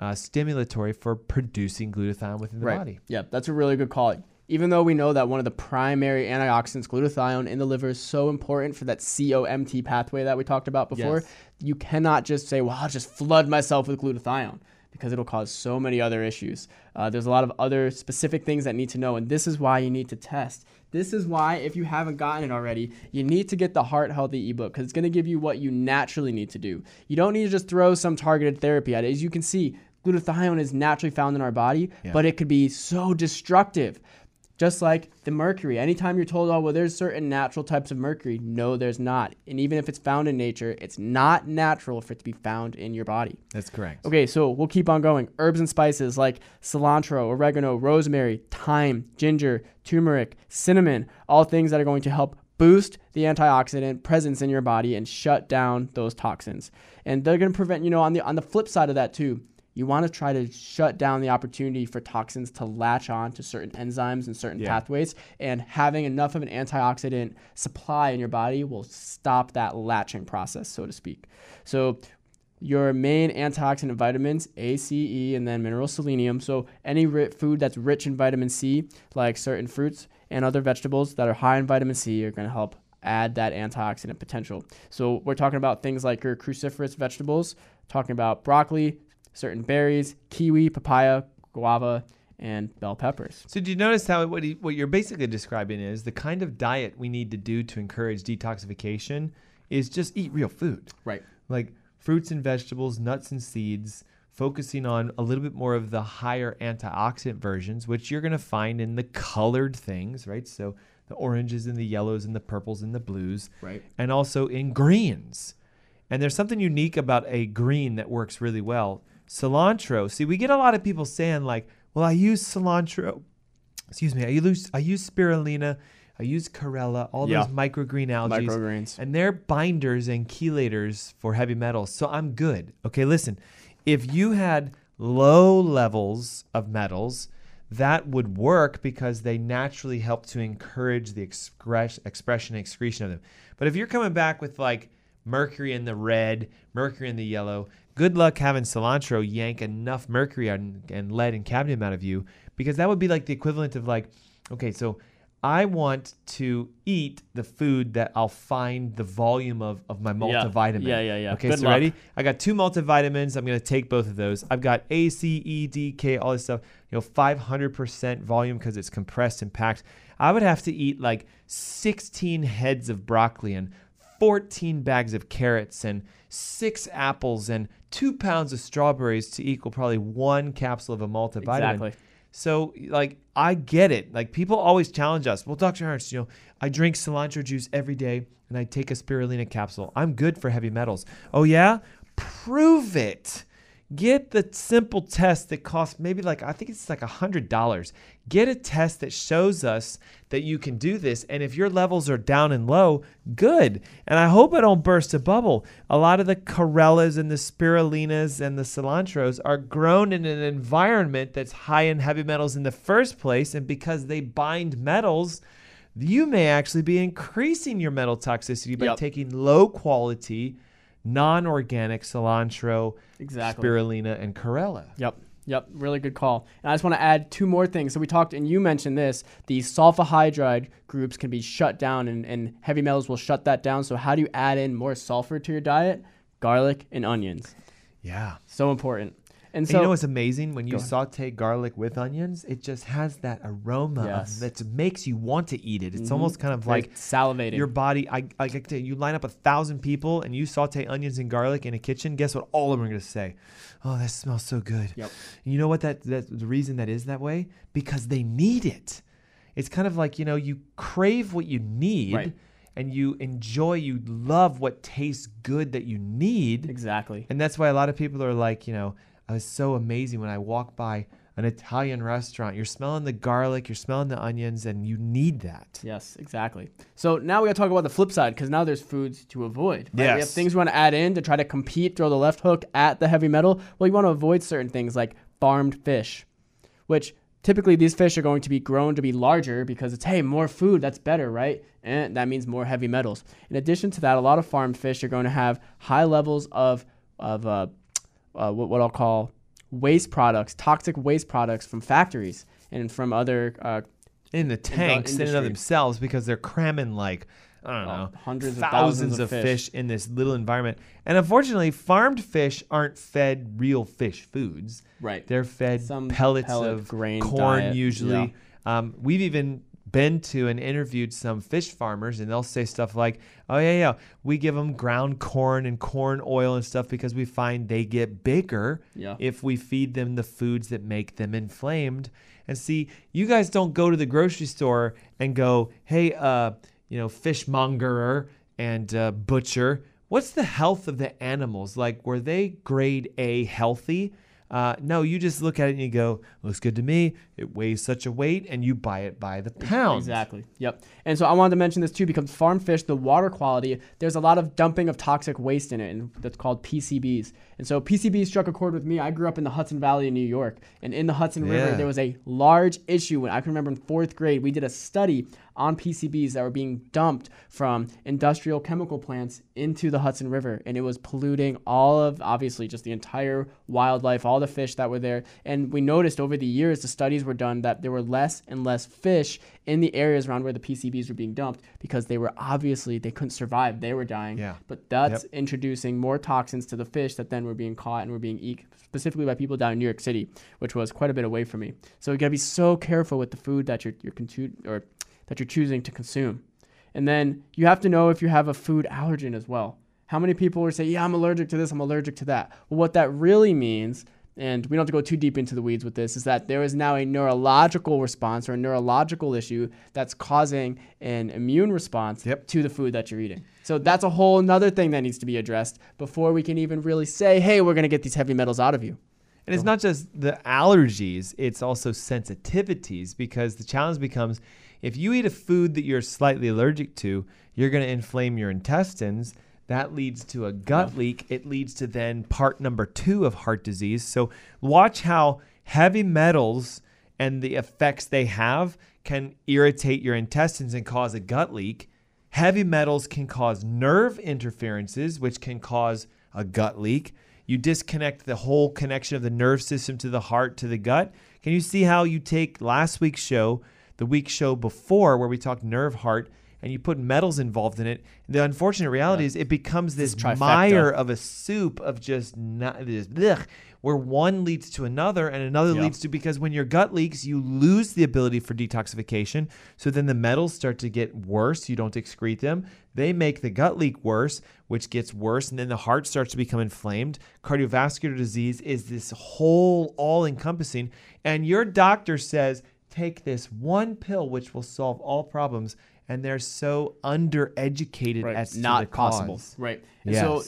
uh, stimulatory for producing glutathione within the body. Yeah, that's a really good call. Even though we know that one of the primary antioxidants, glutathione in the liver, is so important for that COMT pathway that we talked about before, Yes. you cannot just say, well, I'll just flood myself with glutathione because it'll cause so many other issues. Uh, there's a lot of other specific things that need to know, and this is why you need to test. This is why, if you haven't gotten it already, you need to get the Heart Healthy ebook because it's going to give you what you naturally need to do. You don't need to just throw some targeted therapy at it. As you can see, glutathione is naturally found in our body, but it could be so destructive. Just like the mercury. Anytime you're told, oh, well, there's certain natural types of mercury, no, there's not. And even if it's found in nature, it's not natural for it to be found in your body. That's correct. Okay, so we'll keep on going. Herbs and spices like cilantro, oregano, rosemary, thyme, ginger, turmeric, cinnamon, all things that are going to help boost the antioxidant presence in your body and shut down those toxins. And they're going to prevent, you know, on the on the flip side of that too, you want to try to shut down the opportunity for toxins to latch on to certain enzymes and certain Yeah. pathways and having enough of an antioxidant supply in your body will stop that latching process, so to speak. So your main antioxidant vitamins A, C, E, and then mineral selenium. So any ri- food that's rich in vitamin C, like certain fruits and other vegetables that are high in vitamin C, are going to help add that antioxidant potential. So we're talking about things like your cruciferous vegetables, talking about broccoli, certain berries, kiwi, papaya, guava, and bell peppers. So, do you notice how what, he, what you're basically describing is the kind of diet we need to do to encourage detoxification is just eat real food. Right. like fruits and vegetables, nuts and seeds, focusing on a little bit more of the higher antioxidant versions, which you're going to find in the colored things, right? So the oranges and the yellows and the purples and the blues, Right. And also in greens. And there's something unique about a green that works really well. Cilantro. See, we get a lot of people saying like, "Well, I use cilantro. Excuse me. I use I use spirulina. I use chlorella. All Yeah. those microgreen algae, Microgreens. and they're binders and chelators for heavy metals. So I'm good. Okay, listen. If you had low levels of metals, that would work because they naturally help to encourage the express, expression and excretion of them. But if you're coming back with like mercury in the red, mercury in the yellow, good luck having cilantro yank enough mercury and, and lead and cadmium out of you because that would be like the equivalent of like, okay, so I want to eat the food that I'll find the volume of, of my multivitamin. Yeah, yeah, yeah. Okay, Good so luck. ready? I got two multivitamins. I'm going to take both of those. I've got A, C, E, D, K, all this stuff. You know, 500% volume because it's compressed and packed. I would have to eat like 16 heads of broccoli and 14 bags of carrots and six apples and two pounds of strawberries to equal probably one capsule of a multivitamin. Exactly. So, like, I get it. Like, people always challenge us. Well, Dr. Ernst, you know, I drink cilantro juice every day and I take a spirulina capsule. I'm good for heavy metals. Oh, yeah? Prove it. Get the simple test that costs maybe like, I think it's like a $100. Get a test that shows us that you can do this. And if your levels are down and low, good. And I hope I don't burst a bubble. A lot of the chlorellas and the spirulinas and the cilantros are grown in an environment that's high in heavy metals in the first place. And because they bind metals, you may actually be increasing your metal toxicity by Yep. taking low quality, non organic cilantro, Exactly. spirulina, and chlorella. Yep. Yep. Really good call. And I just want to add two more things. So we talked, and you mentioned this the sulfur groups can be shut down, and, and heavy metals will shut that down. So, how do you add in more sulfur to your diet? Garlic and onions. Yeah. So important. And And you know what's amazing? When you saute garlic with onions, it just has that aroma Yes. Mm-hmm. that makes you want to eat it. It's almost kind of like like salivating. your body. I, I can tell you, you line up a thousand people and you saute onions and garlic in a kitchen. Guess what? All of them are going to say, "Oh, that smells so good." Yep. And you know what? That that the reason that is that way because they need it. It's kind of like you know you crave what you need. Right. And you enjoy, you love what tastes good that you need. exactly. And that's why a lot of people are like, you know, I was so amazing when I walk by an Italian restaurant. You're smelling the garlic, you're smelling the onions, and you need that. Yes, exactly. So now we got to talk about the flip side because now there's foods to avoid. right? We have things we want to add in to try to compete, throw the left hook at the heavy metal. Well, you want to avoid certain things like farmed fish, which typically these fish are going to be grown to be larger because it's hey more food that's better right and that means more heavy metals in addition to that a lot of farmed fish are going to have high levels of of uh, uh, what, what i'll call waste products toxic waste products from factories and from other uh, in the tanks in and of themselves because they're cramming like I don't Oh, know hundreds of thousands thousands of fish. fish in this little environment. And unfortunately, farmed fish aren't fed real fish foods. Right. They're fed Some pellets pellet of grain corn diet, usually. Um, we've even been to and interviewed some fish farmers, and they'll say stuff like, "Oh yeah, yeah, we give them ground corn and corn oil and stuff because we find they get bigger Yeah. if we feed them the foods that make them inflamed." And see, you guys don't go to the grocery store and go, "Hey, uh, you know, fishmongerer and uh, butcher, what's the health of the animals? Like, were they grade A healthy?" Uh, no, you just look at it and you go, looks good to me. It weighs such a weight, and you buy it by the pound. Exactly. Yep. And so I wanted to mention this too because farm fish, the water quality, there's a lot of dumping of toxic waste in it, and that's called PCBs. And so PCBs struck a chord with me. I grew up in the Hudson Valley in New York, and in the Hudson River, Yeah. there was a large issue. When I can remember in fourth grade, we did a study on PCBs that were being dumped from industrial chemical plants into the Hudson River, and it was polluting all of obviously just the entire wildlife, all the fish that were there. And we noticed over the years, the studies were done that there were less and less fish in the areas around where the PCBs were being dumped because they were obviously they couldn't survive, they were dying. Yeah. But that's Yep. introducing more toxins to the fish that then were being caught and were being eaten specifically by people down in New York City, which was quite a bit away from me. So you gotta be so careful with the food that you're you're consu- or that you're choosing to consume. And then you have to know if you have a food allergen as well. How many people would say, "Yeah, I'm allergic to this, I'm allergic to that." Well, what that really means, and we don't have to go too deep into the weeds with this, is that there is now a neurological response or a neurological issue that's causing an immune response Yep. to the food that you're eating. So that's a whole another thing that needs to be addressed before we can even really say, "Hey, we're going to get these heavy metals out of you." And it's not just the allergies, it's also sensitivities because the challenge becomes if you eat a food that you're slightly allergic to, you're going to inflame your intestines. That leads to a gut leak. It leads to then part number two of heart disease. So, watch how heavy metals and the effects they have can irritate your intestines and cause a gut leak. Heavy metals can cause nerve interferences, which can cause a gut leak. You disconnect the whole connection of the nerve system to the heart to the gut. Can you see how you take last week's show, the week show before, where we talked nerve heart, and you put metals involved in it? The unfortunate reality is it becomes this trifecta. mire of a soup of just not this blech, where one leads to another and another Yeah. leads to because when your gut leaks, you lose the ability for detoxification. So then the metals start to get worse. You don't excrete them. They make the gut leak worse, which gets worse, and then the heart starts to become inflamed. Cardiovascular disease is this whole all encompassing. And your doctor says, take this one pill, which will solve all problems. And they're so undereducated as to not the possible. cause. Right. And so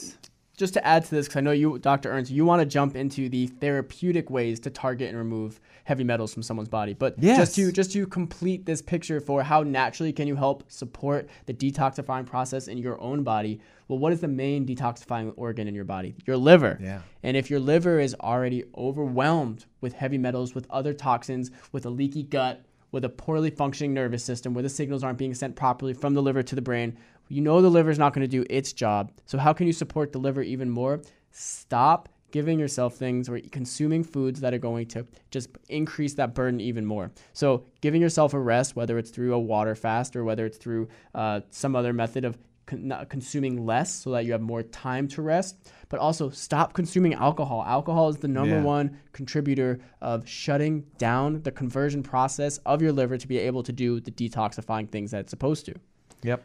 just to add to this, because I know you, Dr. Ernst, you want to jump into the therapeutic ways to target and remove heavy metals from someone's body. But just to just to complete this picture for how naturally can you help support the detoxifying process in your own body, well, what is the main detoxifying organ in your body? Your liver. Yeah. And if your liver is already overwhelmed with heavy metals, with other toxins, with a leaky gut, with a poorly functioning nervous system where the signals aren't being sent properly from the liver to the brain, you know the liver is not going to do its job. So, how can you support the liver even more? Stop giving yourself things or consuming foods that are going to just increase that burden even more. So, giving yourself a rest, whether it's through a water fast or whether it's through uh, some other method of con- not consuming less so that you have more time to rest, but also stop consuming alcohol. Alcohol is the number Yeah. one contributor of shutting down the conversion process of your liver to be able to do the detoxifying things that it's supposed to. Yep.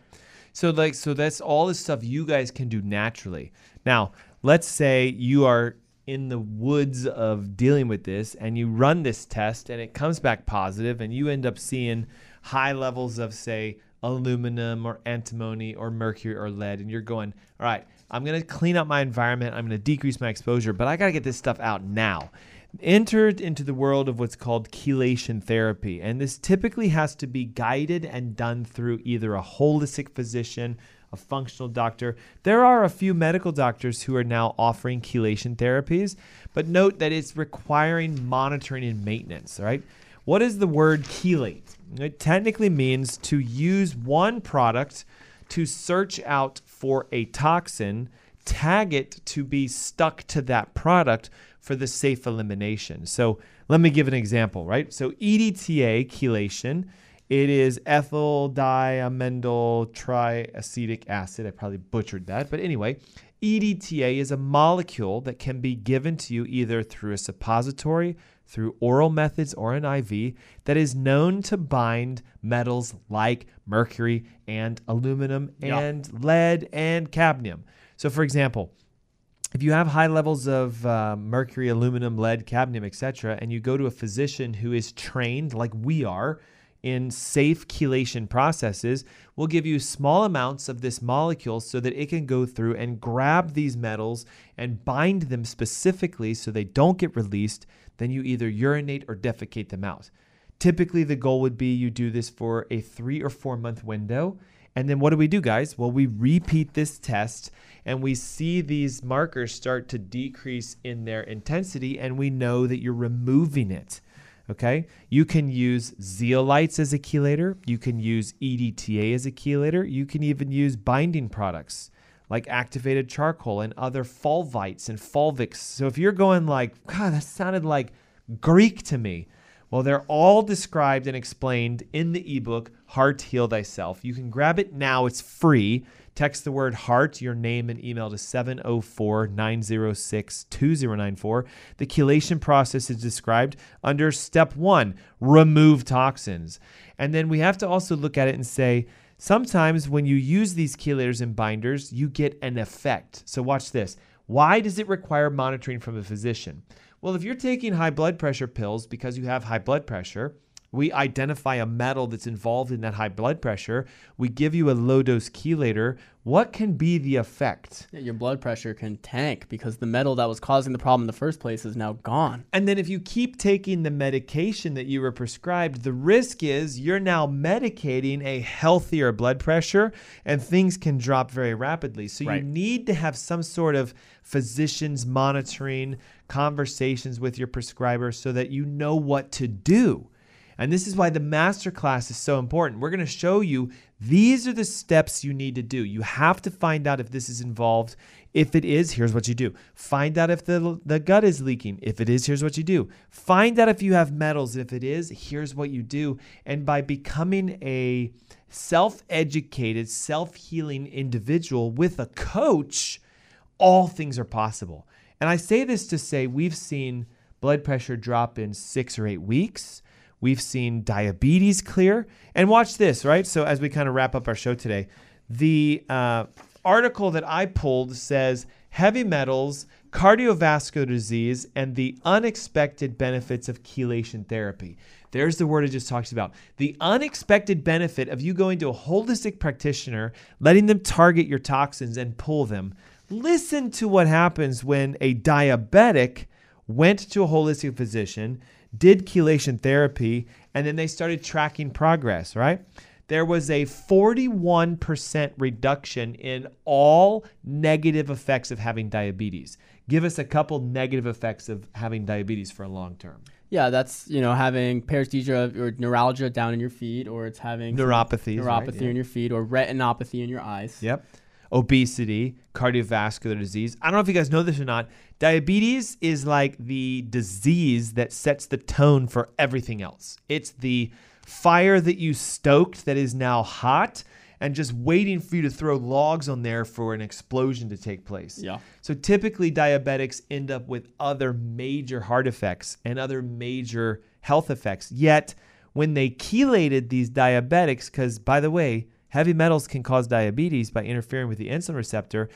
So like so that's all the stuff you guys can do naturally. Now, let's say you are in the woods of dealing with this and you run this test and it comes back positive and you end up seeing high levels of say aluminum or antimony or mercury or lead and you're going, "All right, I'm going to clean up my environment. I'm going to decrease my exposure, but I got to get this stuff out now." entered into the world of what's called chelation therapy. And this typically has to be guided and done through either a holistic physician, a functional doctor. There are a few medical doctors who are now offering chelation therapies, but note that it's requiring monitoring and maintenance, right? What is the word chelate? It technically means to use one product to search out for a toxin, tag it to be stuck to that product for the safe elimination. So let me give an example, right? So EDTA, chelation, it is ethyl diamendyl triacetic acid. I probably butchered that, but anyway, EDTA is a molecule that can be given to you either through a suppository, through oral methods, or an IV that is known to bind metals like mercury and aluminum Yeah. and lead and cadmium. So, for example, if you have high levels of uh, mercury, aluminum, lead, cadmium, etc., and you go to a physician who is trained, like we are, in safe chelation processes, we'll give you small amounts of this molecule so that it can go through and grab these metals and bind them specifically so they don't get released. Then you either urinate or defecate them out. Typically, the goal would be you do this for a three or four month window. And then what do we do, guys? Well, we repeat this test and we see these markers start to decrease in their intensity, and we know that you're removing it. Okay. You can use zeolites as a chelator. You can use EDTA as a chelator. You can even use binding products like activated charcoal and other fulvites and fulvics. So if you're going like, God, that sounded like Greek to me. Well, they're all described and explained in the ebook, Heart Heal Thyself. You can grab it now, it's free. Text the word heart, your name, and email to 704 906 2094. The chelation process is described under step one remove toxins. And then we have to also look at it and say, sometimes when you use these chelators and binders, you get an effect. So watch this. Why does it require monitoring from a physician? Well, if you're taking high blood pressure pills because you have high blood pressure, we identify a metal that's involved in that high blood pressure. We give you a low dose chelator. What can be the effect? Yeah, your blood pressure can tank because the metal that was causing the problem in the first place is now gone. And then if you keep taking the medication that you were prescribed, the risk is you're now medicating a healthier blood pressure and things can drop very rapidly. So Right. you need to have some sort of physicians monitoring conversations with your prescriber so that you know what to do. And this is why the masterclass is so important. We're going to show you these are the steps you need to do. You have to find out if this is involved. If it is, here's what you do. Find out if the, the gut is leaking. If it is, here's what you do. Find out if you have metals. If it is, here's what you do. And by becoming a self educated, self healing individual with a coach, all things are possible. And I say this to say we've seen blood pressure drop in six or eight weeks. We've seen diabetes clear. And watch this, right? So, as we kind of wrap up our show today, the uh, article that I pulled says heavy metals, cardiovascular disease, and the unexpected benefits of chelation therapy. There's the word I just talked about. The unexpected benefit of you going to a holistic practitioner, letting them target your toxins and pull them. Listen to what happens when a diabetic went to a holistic physician, did chelation therapy, and then they started tracking progress, right? There was a 41% reduction in all negative effects of having diabetes. Give us a couple negative effects of having diabetes for a long term. Yeah, that's you know having paresthesia or neuralgia down in your feet, or it's having neuropathy, Neuropathies, right? neuropathy Yeah. in your feet, or retinopathy in your eyes. Yep. Obesity, cardiovascular disease. I don't know if you guys know this or not. Diabetes is like the disease that sets the tone for everything else. It's the fire that you stoked that is now hot and just waiting for you to throw logs on there for an explosion to take place. Yeah. So typically, diabetics end up with other major heart effects and other major health effects. Yet, when they chelated these diabetics, because by the way, heavy metals can cause diabetes by interfering with the insulin receptor,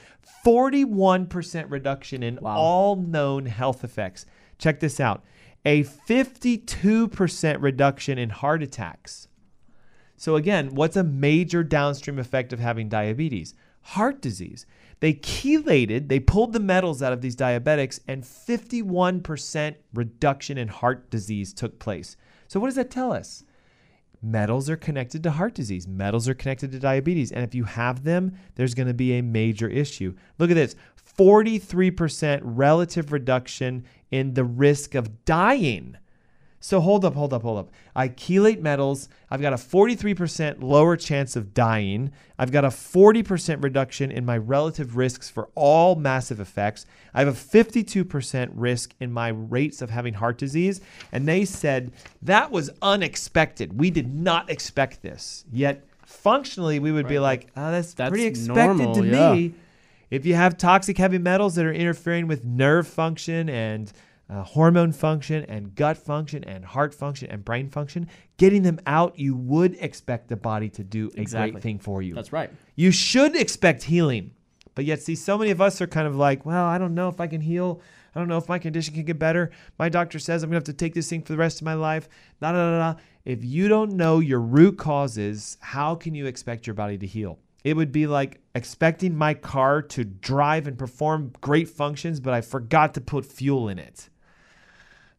41% reduction in Wow. all known health effects. Check this out a 52% reduction in heart attacks. So, again, what's a major downstream effect of having diabetes? Heart disease. They chelated, they pulled the metals out of these diabetics, and 51% reduction in heart disease took place. So, what does that tell us? Metals are connected to heart disease. Metals are connected to diabetes. And if you have them, there's going to be a major issue. Look at this 43% relative reduction in the risk of dying. So hold up, hold up, hold up. I chelate metals. I've got a 43% lower chance of dying. I've got a 40% reduction in my relative risks for all massive effects. I have a 52% risk in my rates of having heart disease. And they said that was unexpected. We did not expect this. Yet functionally, we would be like, oh, that's, That's pretty expected normal, to yeah. me. If you have toxic heavy metals that are interfering with nerve function and uh, hormone function and gut function and heart function and brain function, getting them out, you would expect the body to do a Exactly. great thing for you. That's right. You should expect healing. But yet, see, so many of us are kind of like, well, I don't know if I can heal. I don't know if my condition can get better. My doctor says I'm going to have to take this thing for the rest of my life. Da, da, da, da. If you don't know your root causes, how can you expect your body to heal? It would be like expecting my car to drive and perform great functions, but I forgot to put fuel in it.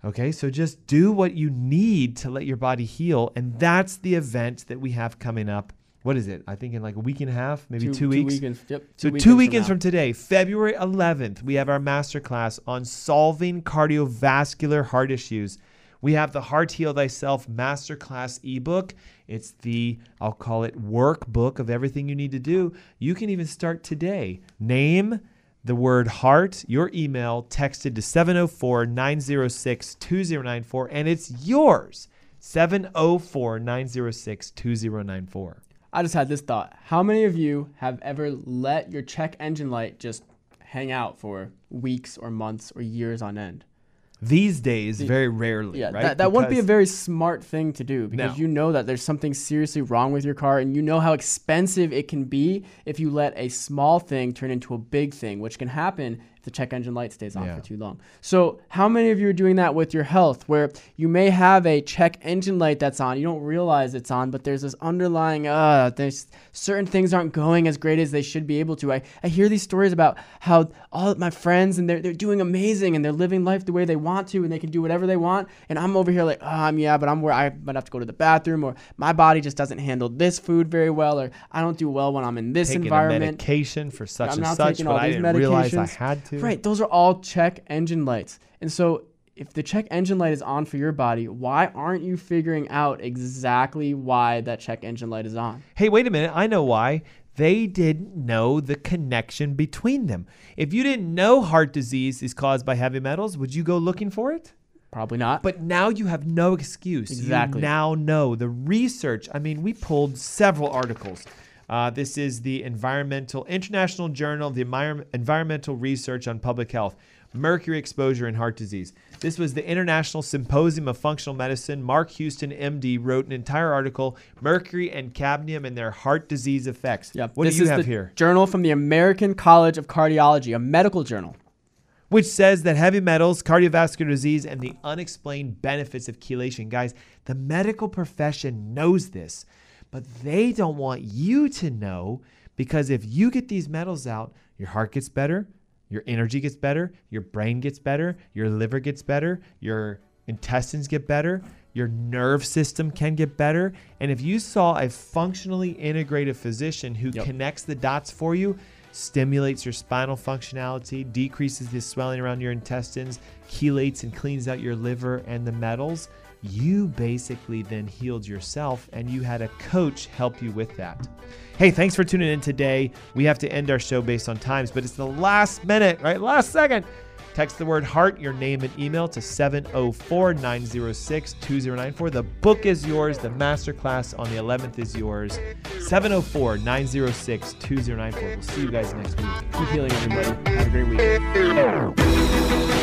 Okay, so just do what you need to let your body heal. And that's the event that we have coming up. What is it? I think in like a week and a half, maybe two, weeks. Two weekends. Yep. So two weekends from, today, February 11th, we have our masterclass on solving cardiovascular heart issues. We have the Heart Heal Thyself Masterclass ebook. It's the, I'll call it workbook of everything you need to do. You can even start today. Name the word heart, your email, texted to 704 906 2094, and it's yours. 704 906 2094. I just had this thought. How many of you have ever let your check engine light just hang out for weeks or months or years on end? These days, very rarely, Yeah, right? that, that wouldn't be a very smart thing to do because No. you know that there's something seriously wrong with your car and you know how expensive it can be if you let a small thing turn into a big thing, which can happen the check engine light stays on Yeah. for too long. So, how many of you are doing that with your health where you may have a check engine light that's on, you don't realize it's on, but there's this underlying, uh, there's certain things aren't going as great as they should be able to. I, I hear these stories about how all my friends and they're, they're doing amazing and they're living life the way they want to and they can do whatever they want. And I'm over here like, oh, um, yeah, but I'm where I might have to go to the bathroom or my body just doesn't handle this food very well or I don't do well when I'm in this taking a environment. medication for such I'm and such, but I didn't realize I had to. Right, those are all check engine lights. And so if the check engine light is on for your body, why aren't you figuring out exactly why that check engine light is on? Hey, wait a minute. I know why. They didn't know the connection between them. If you didn't know heart disease is caused by heavy metals, would you go looking for it? Probably not. But now you have no excuse. Exactly. You now know the research. I mean, we pulled several articles. Uh, this is the Environmental International Journal of the Envir- Environmental Research on Public Health. Mercury exposure and heart disease. This was the International Symposium of Functional Medicine. Mark Houston, MD, wrote an entire article: "Mercury and cadmium and their heart disease effects." Yep. What this do you is have the here? Journal from the American College of Cardiology, a medical journal. which says that heavy metals, cardiovascular disease, and the unexplained benefits of chelation. Guys, the medical profession knows this, but they don't want you to know because if you get these metals out, your heart gets better, your energy gets better, your brain gets better, your liver gets better, your intestines get better, your nerve system can get better. And if you saw a functionally integrated physician who Yep. connects the dots for you, stimulates your spinal functionality, decreases the swelling around your intestines, chelates and cleans out your liver and the metals, you basically then healed yourself and you had a coach help you with that. Hey, thanks for tuning in today. We have to end our show based on times, but it's the last minute, right? Last second. Text the word heart, your name, and email to 704 906 2094. The book is yours. The masterclass on the 11th is yours. 704 906 2094. We'll see you guys next week. Keep healing, everybody. Have a great week.